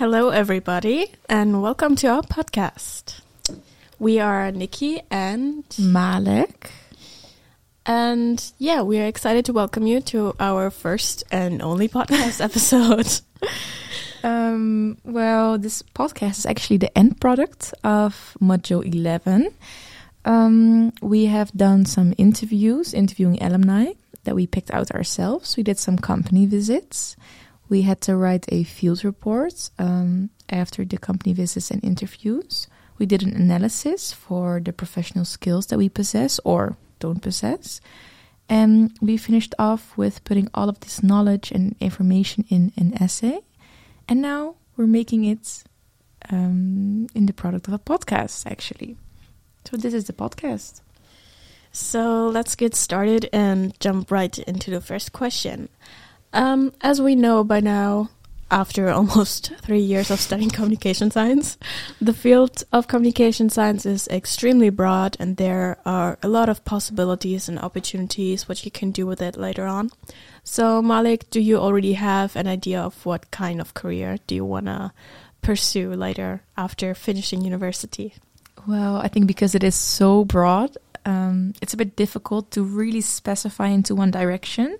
Hello, everybody, and welcome to our podcast. We are Nikki and Malek. And yeah, we are excited to welcome you to our first and only podcast episode. Um, well, this podcast is actually the end product of Module 11. Um, we have done some interviews, interviewing alumni that we picked out ourselves. We did some company visits. We had to write a field report um, after the company visits and interviews. We did an analysis for the professional skills that we possess or don't possess. And we finished off with putting all of this knowledge and information in an essay. And now we're making it um, in the product of a podcast, actually. So this is the podcast. So let's get started and jump right into the first question. Um, as we know by now, after almost three years of studying communication science, the field of communication science is extremely broad and there are a lot of possibilities and opportunities what you can do with it later on. So, Malek, do you already have an idea of what kind of career do you want to pursue later after finishing university? Well, I think because it is so broad, um, it's a bit difficult to really specify into one direction.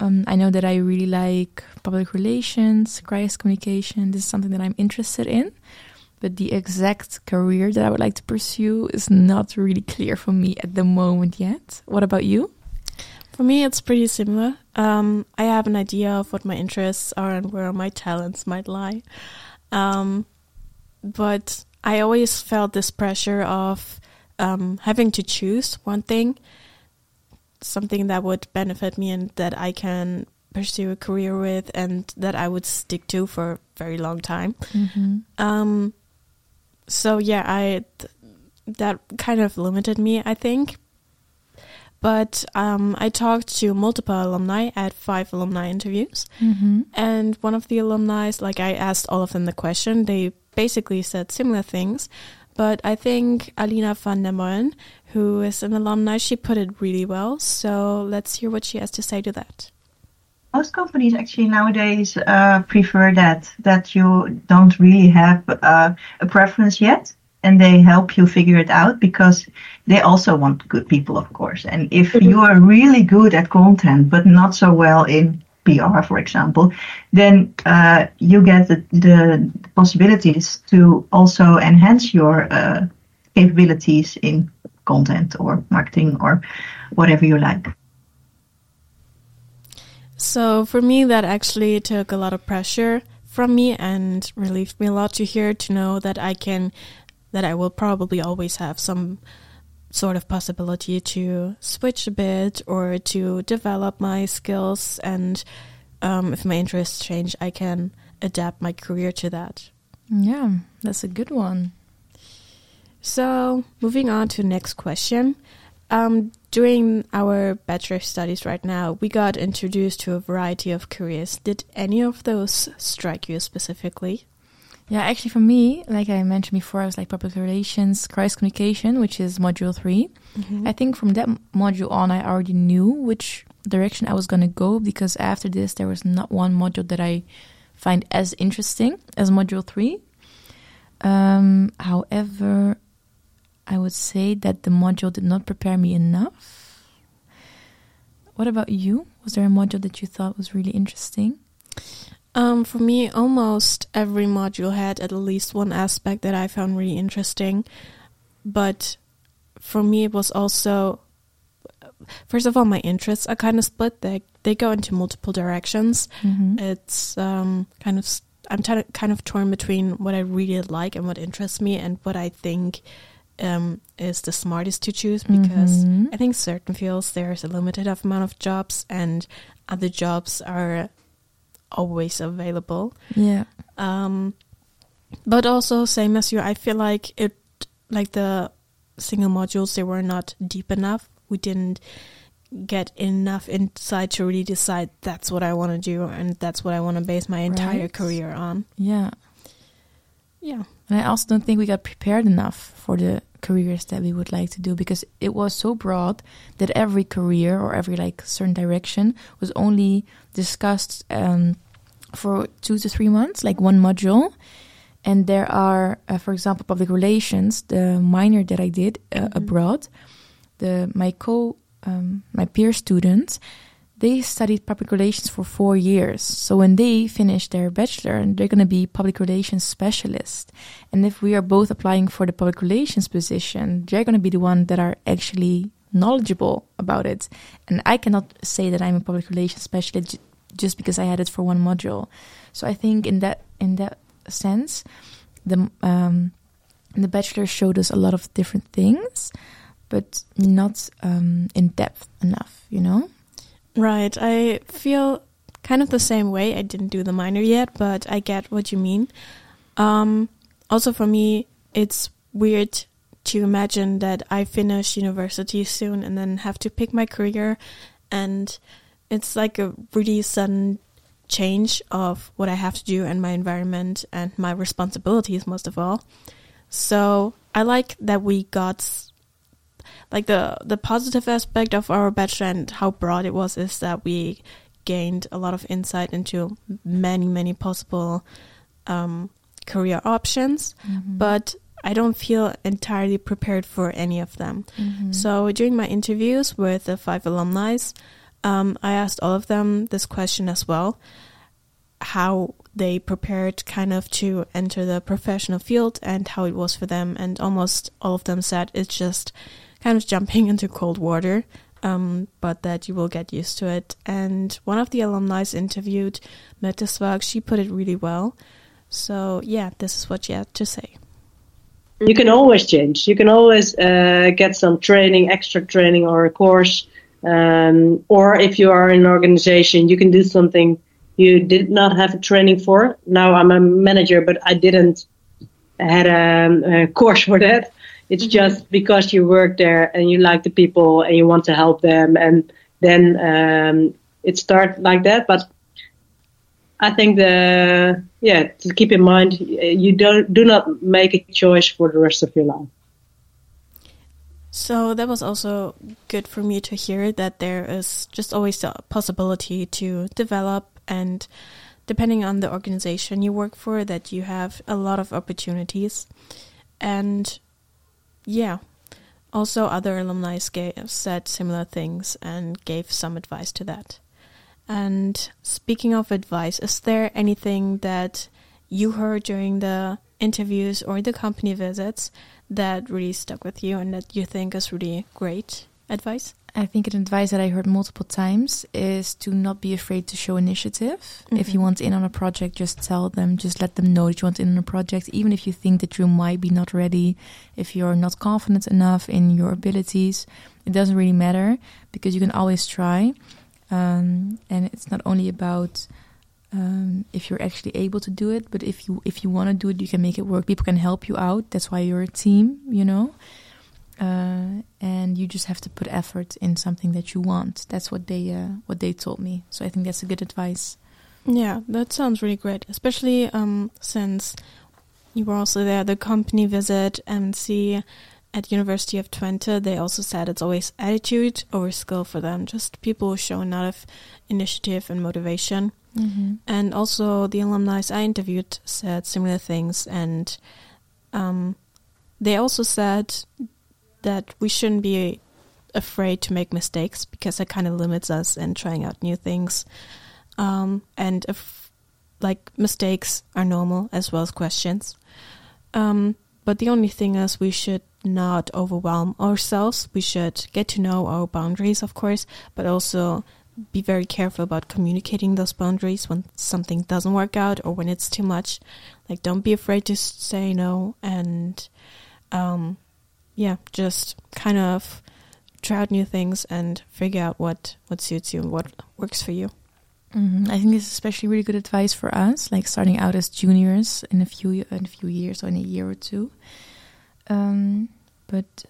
Um, I know that I really like public relations, crisis communication. This is something that I'm interested in. But the exact career that I would like to pursue is not really clear for me at the moment yet. What about you? For me, it's pretty similar. Um, I have an idea of what my interests are and where my talents might lie. Um, but I always felt this pressure of um, having to choose one thing, something that would benefit me and that I can pursue a career with and that I would stick to for a very long time. Mm-hmm. Um, so yeah, I th- that kind of limited me, I think. But um, I talked to multiple alumni at five alumni interviews, Mm-hmm. and one of the alumni, like I asked all of them the question, they basically said similar things. But I think Alina van der Molen, who is an alumni, she put it really well. So let's hear what she has to say to that. Most companies actually nowadays uh, prefer that that you don't really have uh, a preference yet, and they help you figure it out because they also want good people, of course. And if you are really good at content but not so well in PR, for example, then uh, you get the, the possibilities to also enhance your uh, capabilities in content or marketing or whatever you like. So for me, that actually took a lot of pressure from me and relieved me a lot to hear to know that I can, that I will probably always have some sort of possibility to switch a bit or to develop my skills. And um, if my interests change, I can adapt my career to that. Yeah, that's a good one. So moving on to next question. Um, during our bachelor studies right now, we got introduced to a variety of careers. Did any of those strike you specifically? Yeah, actually, for me, like I mentioned before, I was like public relations, crisis communication, which is module 3 I think from that module on, I already knew which direction I was going to go because after this, there was not one module that I find as interesting as module three. Um, however, I would say that the module did not prepare me enough. What about you? Was there a module that you thought was really interesting? Um, for me, almost every module had at least one aspect that I found really interesting. But for me, it was also, first of all, my interests are kind of split. They they go into multiple directions. Mm-hmm. It's um, kind of I'm t- kind of torn between what I really like and what interests me, and what I think um, is the smartest to choose because Mhm. I think certain fields there's a limited amount of jobs, and other jobs are always available. yeah. Um, but also, same as you, I feel like it, like the single modules, they were not deep enough. We didn't get enough insight to really decide that's what I want to do and that's what I want to base my entire Right. career on. Yeah. Yeah. And I also don't think we got prepared enough for the careers that we would like to do because it was so broad that every career or every like certain direction was only discussed um, for two to three months, like one module. And there are, uh, for example, public relations, the minor that I did uh, Mhm. abroad. The my co um, my peer students, they studied public relations for four years. So when they finish their bachelor, they're going to be public relations specialist. And if we are both applying for the public relations position, they're going to be the one that are actually knowledgeable about it. And I cannot say that I'm a public relations specialist just because I had it for one module. So I think in that in that sense, the um, the bachelor showed us a lot of different things, but not um, in depth enough. You know. Right. I feel kind of the same way. I didn't do the minor yet, but I get what you mean. Um, also, for me, it's weird to imagine that I finish university soon and then have to pick my career. And it's like a really sudden change of what I have to do and my environment and my responsibilities, most of all. So I like that we got like the the positive aspect of our bachelor and how broad it was is that we gained a lot of insight into many many possible um, career options, but I don't feel entirely prepared for any of them. Mhm. So during my interviews with the five alumni, um, I asked all of them this question as well: how they prepared kind of to enter the professional field and how it was for them. And almost all of them said it's just kind of jumping into cold water, um, but that you will get used to it. And one of the alumni interviewed, Mette Swag, she put it really well. So yeah, this is what she had to say. You can always change. You can always uh, get some training, extra training, or a course. Um, or if you are in an organization, you can do something you did not have a training for. Now I'm a manager, but I didn't had a, a course for that. It's just because you work there and you like the people and you want to help them, and then um, it starts like that. But I think the yeah to keep in mind you don't do not make a choice for the rest of your life. So that was also good for me to hear that there is just always the possibility to develop and depending on the organization you work for that you have a lot of opportunities and yeah. Also other alumni gave, said similar things and gave some advice to that. And speaking of advice is there anything that you heard during the interviews or the company visits that really stuck with you and that you think is really great advice? I think an advice that I heard multiple times is to not be afraid to show initiative. If you Mhm. want in on a project, just tell them, just let them know that you want in on a project, even if you think that you might be not ready, if you're not confident enough in your abilities, it doesn't really matter because you can always try. Um, and it's not only about um, if you're actually able to do it, but if you if you want to do it, you can make it work. People can help you out. That's why you're a team, you know. Uh, and you just have to put effort in something that you want. That's what they uh, what they told me. So I think that's a good advice. Yeah, that sounds really great, especially um, since you were also there. The company visit MC at University of Twente, they also said it's always attitude over skill for them. Just people showing a lot of initiative and motivation. Mm-hmm. And also the alumni I interviewed said similar things, and um, they also said that we shouldn't be afraid to make mistakes because that kind of limits us in trying out new things. Um, and if like mistakes are normal as well as questions. Um, but the only thing is we should not overwhelm ourselves. We should get to know our boundaries, of course, but also be very careful about communicating those boundaries when something doesn't work out or when it's too much. Like, don't be afraid to say no and, um, yeah, just kind of try out new things and figure out what, what suits you and what works for you. Mm-hmm. I think this is especially really good advice for us, like starting out as juniors in a few in a few years or in a year or two. Um, but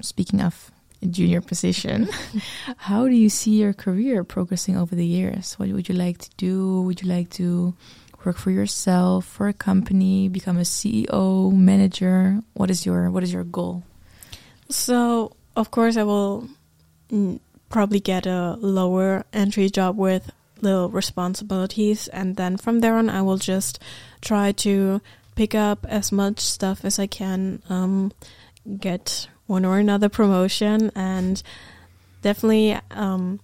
speaking of a junior position, how do you see your career progressing over the years? What would you like to do? Would you like to work for yourself, for a company, become a CEO, manager? What is your what is your goal? So, of course, I will probably get a lower entry job with little responsibilities, and then from there on, I will just try to pick up as much stuff as I can, um, get one or another promotion, and definitely, um,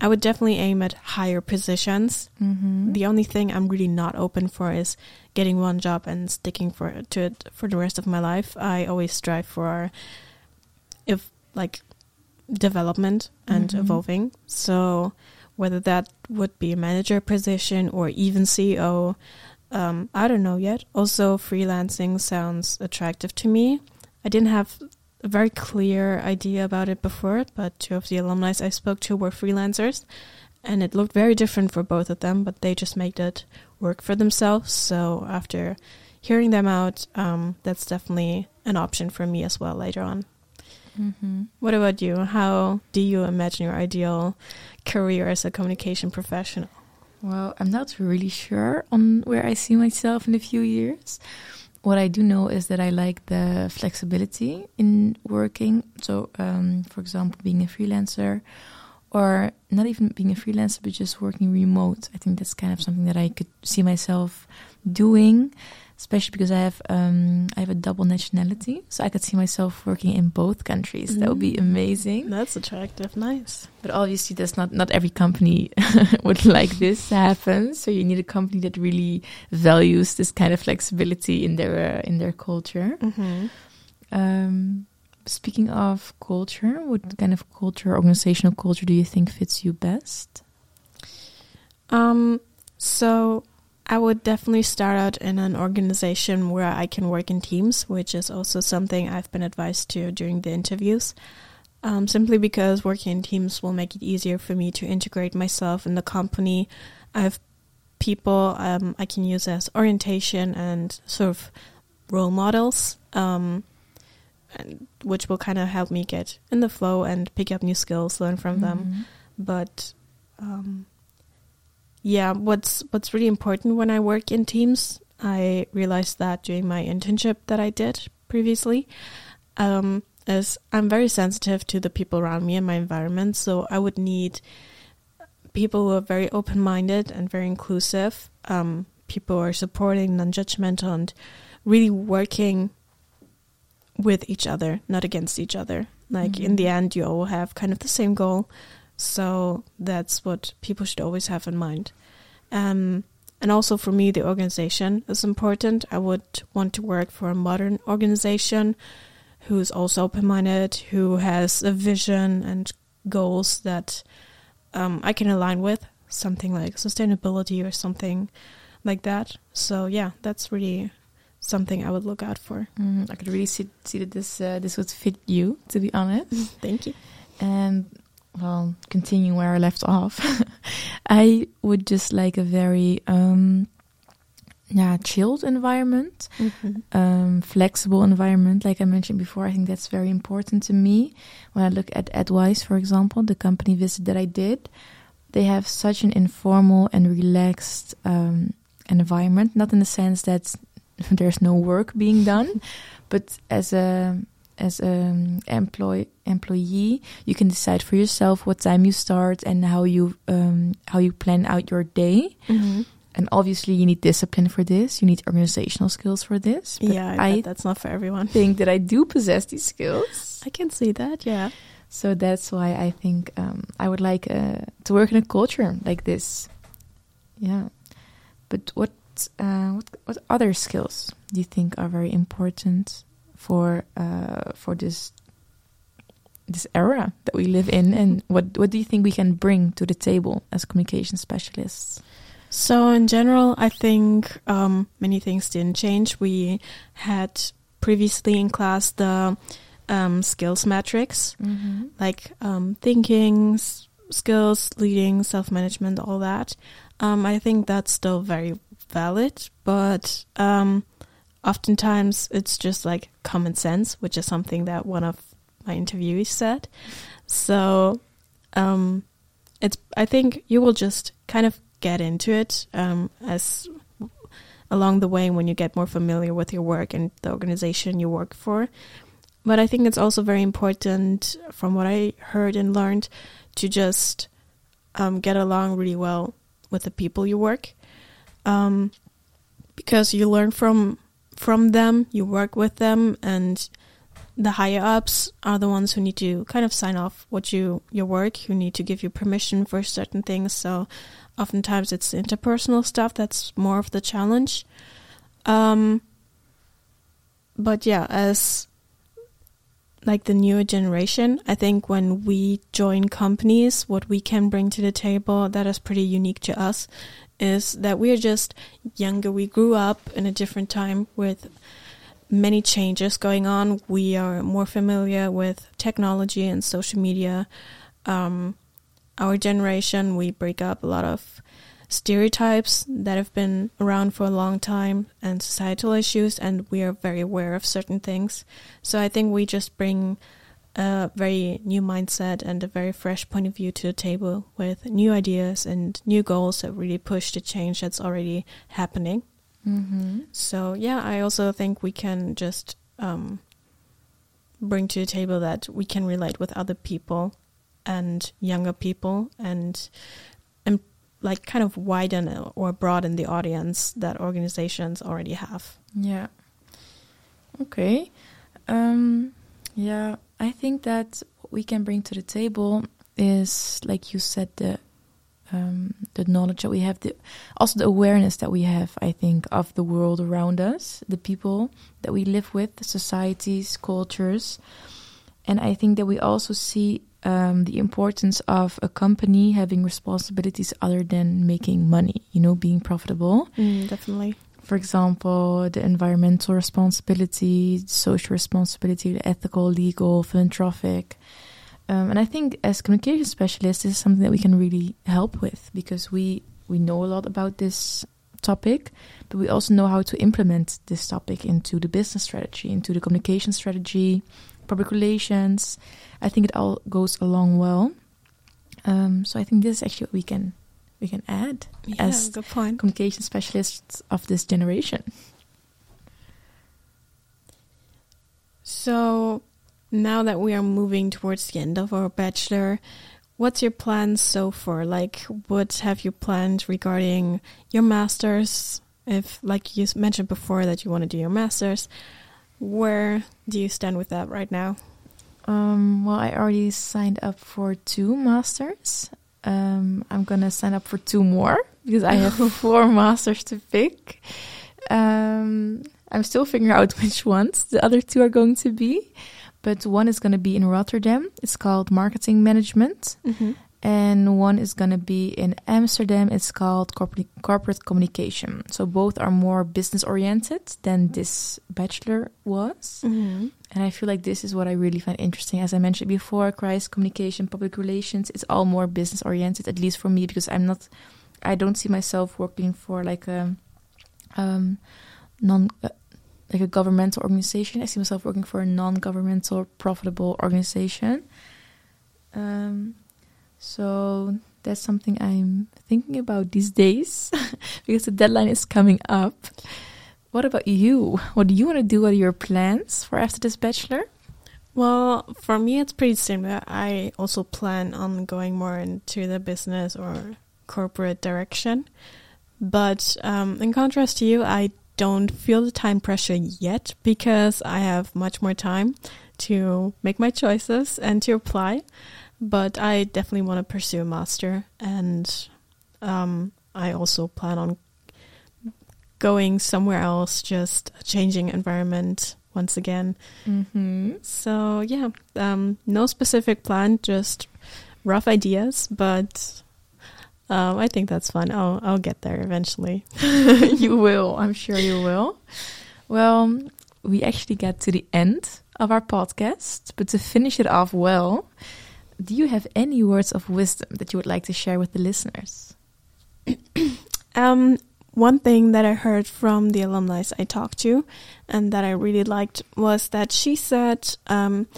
I would definitely aim at higher positions. Mm-hmm. The only thing I'm really not open for is getting one job and sticking for to it for the rest of my life. I always strive for if like development and Mhm. evolving. So whether that would be a manager position or even CEO, um, I don't know yet. Also, freelancing sounds attractive to me. I didn't have a very clear idea about it before, but two of the alumni I spoke to were freelancers, and it looked very different for both of them. But they just made it work for themselves. So after hearing them out, um, that's definitely an option for me as well later on. Mm-hmm. What about you? How do you imagine your ideal career as a communication professional? Well, I'm not really sure on where I see myself in a few years. What I do know is that I like the flexibility in working. So, um, for example, being a freelancer, or not even being a freelancer, but just working remote. I think that's kind of something that I could see myself doing, especially because I have um, I have a double nationality, so I could see myself working in both countries. That would be Mm. amazing. That's attractive. Nice. But obviously, that's not not every company would like this to happen. So you need a company that really values this kind of flexibility in their uh, in their culture. Mm-hmm. Um, speaking of culture, what kind of culture, organizational culture, do you think fits you best? Um, so I would definitely start out in an organization where I can work in teams, which is also something I've been advised to during the interviews. Um, simply because working in teams will make it easier for me to integrate myself in the company. I have people um, I can use as orientation and sort of role models, um, and, which will kind of help me get in the flow and pick up new skills, learn from them Mhm. but um, yeah, what's what's really important when I work in teams, I realized that during my internship that I did previously, um, is I'm very sensitive to the people around me and my environment. So I would need people who are very open minded and very inclusive. Um, people who are supporting, non judgmental, and really working with each other, not against each other. Like in Mhm. the end, you all have kind of the same goal. So that's what people should always have in mind. Um, and also for me, the organization is important. I would want to work for a modern organization who's also open minded, who has a vision and goals that um, I can align with, something like sustainability or something like that. So, yeah, that's really something I would look out for. Mhm. I could really see, see that this uh, this would fit you, to be honest. Thank you. And well, continuing where I left off, I would just like a very um, yeah chilled environment, um, flexible environment. Like I mentioned before, I think that's very important to me. When I look at Adwise, for example, the company visit that I did, they have such an informal and relaxed um, environment. Not in the sense that there's no work being done, but as a as an employ employee, you can decide for yourself what time you start and how you um, how you plan out your day. Mm-hmm. And obviously, you need discipline for this. You need organizational skills for this. But Yeah, I I that's not for everyone. think that I do possess these skills. I can see that, yeah. So that's why I think um, I would like uh, to work in a culture like this. Yeah, but what uh, what what other skills do you think are very important for uh, for this this era that we live in, and what what do you think we can bring to the table as communication specialists? So in general, I think um, many things didn't change. We had previously in class the um, skills metrics, Mm-hmm. like um, thinking s- skills, leading, self-management, all that. Um, I think that's still very valid, but um, oftentimes it's just like common sense, which is something that one of my interviewees said. So um, it's I think you will just kind of get into it um, as along the way when you get more familiar with your work and the organization you work for. But I think it's also very important, from what I heard and learned, to just um, get along really well with the people you work, um, because you learn from from them, you work with them, and the higher ups are the ones who need to kind of sign off what you your work, who need to give you permission for certain things. So oftentimes it's interpersonal stuff that's more of the challenge. Um, but yeah, as like the newer generation, I think when we join companies, what we can bring to the table that is pretty unique to us is that we are just younger. We grew up in a different time with many changes going on. We are more familiar with technology and social media. Um, our generation, we break up a lot of stereotypes that have been around for a long time and societal issues, and we are very aware of certain things. So I think we just bring a very new mindset and a very fresh point of view to the table with new ideas and new goals that really push the change that's already happening. Mm-hmm. So yeah, I also think we can just um, bring to the table that we can relate with other people and younger people and and like kind of widen or broaden the audience that organizations already have. Yeah. Okay. Um, yeah, I think that what we can bring to the table is, like you said, the um, the knowledge that we have, the, also the awareness that we have. I think of the world around us, the people that we live with, the societies, cultures, and I think that we also see um, the importance of a company having responsibilities other than making money. You know, being profitable. Mm, definitely. For example, the environmental responsibility, social responsibility, the ethical, legal, philanthropic. Um, and I think as communication specialists, this is something that we can really help with because we, we know a lot about this topic, but we also know how to implement this topic into the business strategy, into the communication strategy, public relations. I think it all goes along well. Um, so I think this is actually what we can we can add Yeah, as good point. communication specialists of this generation. So now that we are moving towards the end of our bachelor, what's your plans so far? Like, what have you planned regarding your masters? If, like you mentioned before, that you want to do your masters, where do you stand with that right now? Um, well, I already signed up for two masters. Um, I'm gonna sign up for two more because I have four masters to pick. Um, I'm still figuring out which ones the other two are going to be, but one is gonna be in Rotterdam. It's called marketing management, Mm-hmm. And one is gonna be in Amsterdam. It's called corporate corporate communication. So both are more business oriented than this bachelor was. Mm-hmm. And I feel like this is what I really find interesting. As I mentioned before, crisis communication, public relations, it's all more business oriented, at least for me, because I'm not, I don't see myself working for like a um, non, uh, like a governmental organization. I see myself working for a non-governmental, profitable organization. Um, so that's something I'm thinking about these days, because the deadline is coming up. What about you? What do you want to do? What are your plans for after this bachelor? Well, for me, it's pretty similar. I also plan on going more into the business or corporate direction. But um, in contrast to you, I don't feel the time pressure yet because I have much more time to make my choices and to apply. But I definitely want to pursue a master, and um, I also plan on going somewhere else, just a changing environment once again. Mm-hmm. So yeah, um, no specific plan, just rough ideas, but um, I think that's fun. I'll I'll get there eventually. you will. I'm sure you will. Well, we actually get to the end of our podcast, but to finish it off well, do you have any words of wisdom that you would like to share with the listeners? Um, one thing that I heard from the alumni I talked to, and that I really liked, was that she said, um,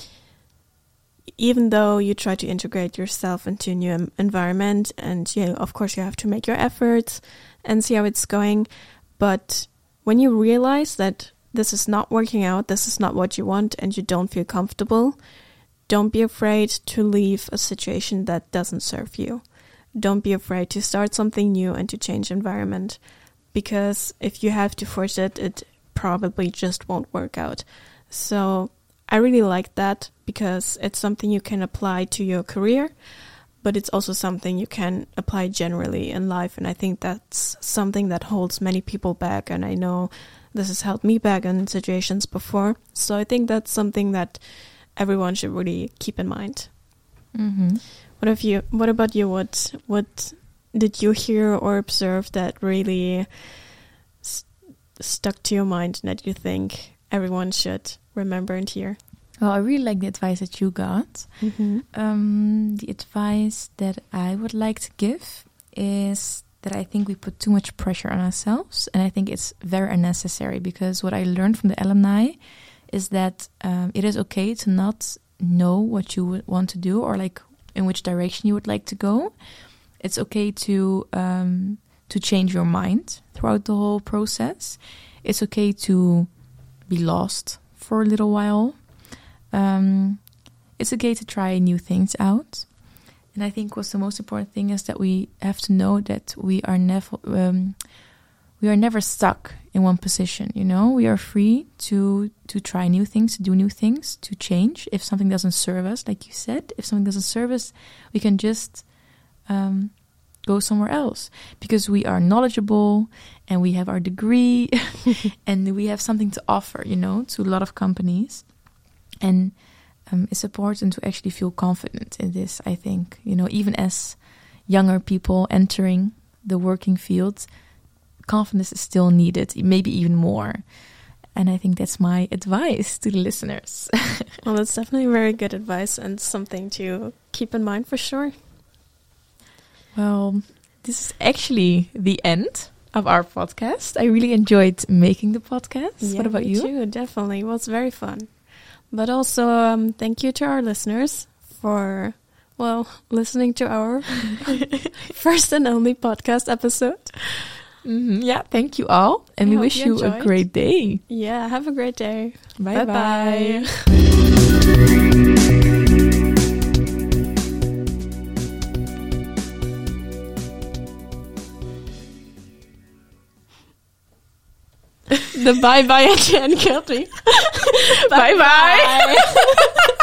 even though you try to integrate yourself into a new environment, and you know, of course, you have to make your efforts and see how it's going, but when you realize that this is not working out, this is not what you want, and you don't feel comfortable, don't be afraid to leave a situation that doesn't serve you. don't be afraid to start something new and to change environment because if you have to force it, it probably just won't work out. So I really like that because it's something you can apply to your career, but it's also something you can apply generally in life. And I think that's something that holds many people back. And I know this has held me back in situations before. So I think that's something that everyone should really keep in mind. Mm-hmm. What have you? What about you? What what did you hear or observe that really st- stuck to your mind that you think everyone should remember and hear? Well, I really like the advice that you got. Mm-hmm. Um, the advice that I would like to give is that I think we put too much pressure on ourselves, and I think it's very unnecessary because what I learned from the alumni is that um, it is okay to not know what you want to do or like in which direction you would like to go. It's okay to um, to change your mind throughout the whole process. It's okay to be lost for a little while. Um, it's okay to try new things out. And I think what's the most important thing is that we have to know that we are never um, we are never stuck in one position. You know, we are free to to try new things, to do new things, to change. If something doesn't serve us, like you said, if something doesn't serve us, we can just um, go somewhere else because we are knowledgeable and we have our degree and we have something to offer. You know, to a lot of companies, and um, it's important to actually feel confident in this. I think you know, even as younger people entering the working field confidence is still needed, maybe even more. And I think that's my advice to the listeners. well, that's definitely very good advice and something to keep in mind for sure. Well, this is actually the end of our podcast. I really enjoyed making the podcast. Yeah, what about you? Too, definitely. Well, it's very fun. But also, um, thank you to our listeners for, well, listening to our first and only podcast episode. Mhm, Yeah, thank you all. And I we wish you a great day. Yeah, have a great day. Bye bye. The bye bye at the end, Kelty. Bye bye.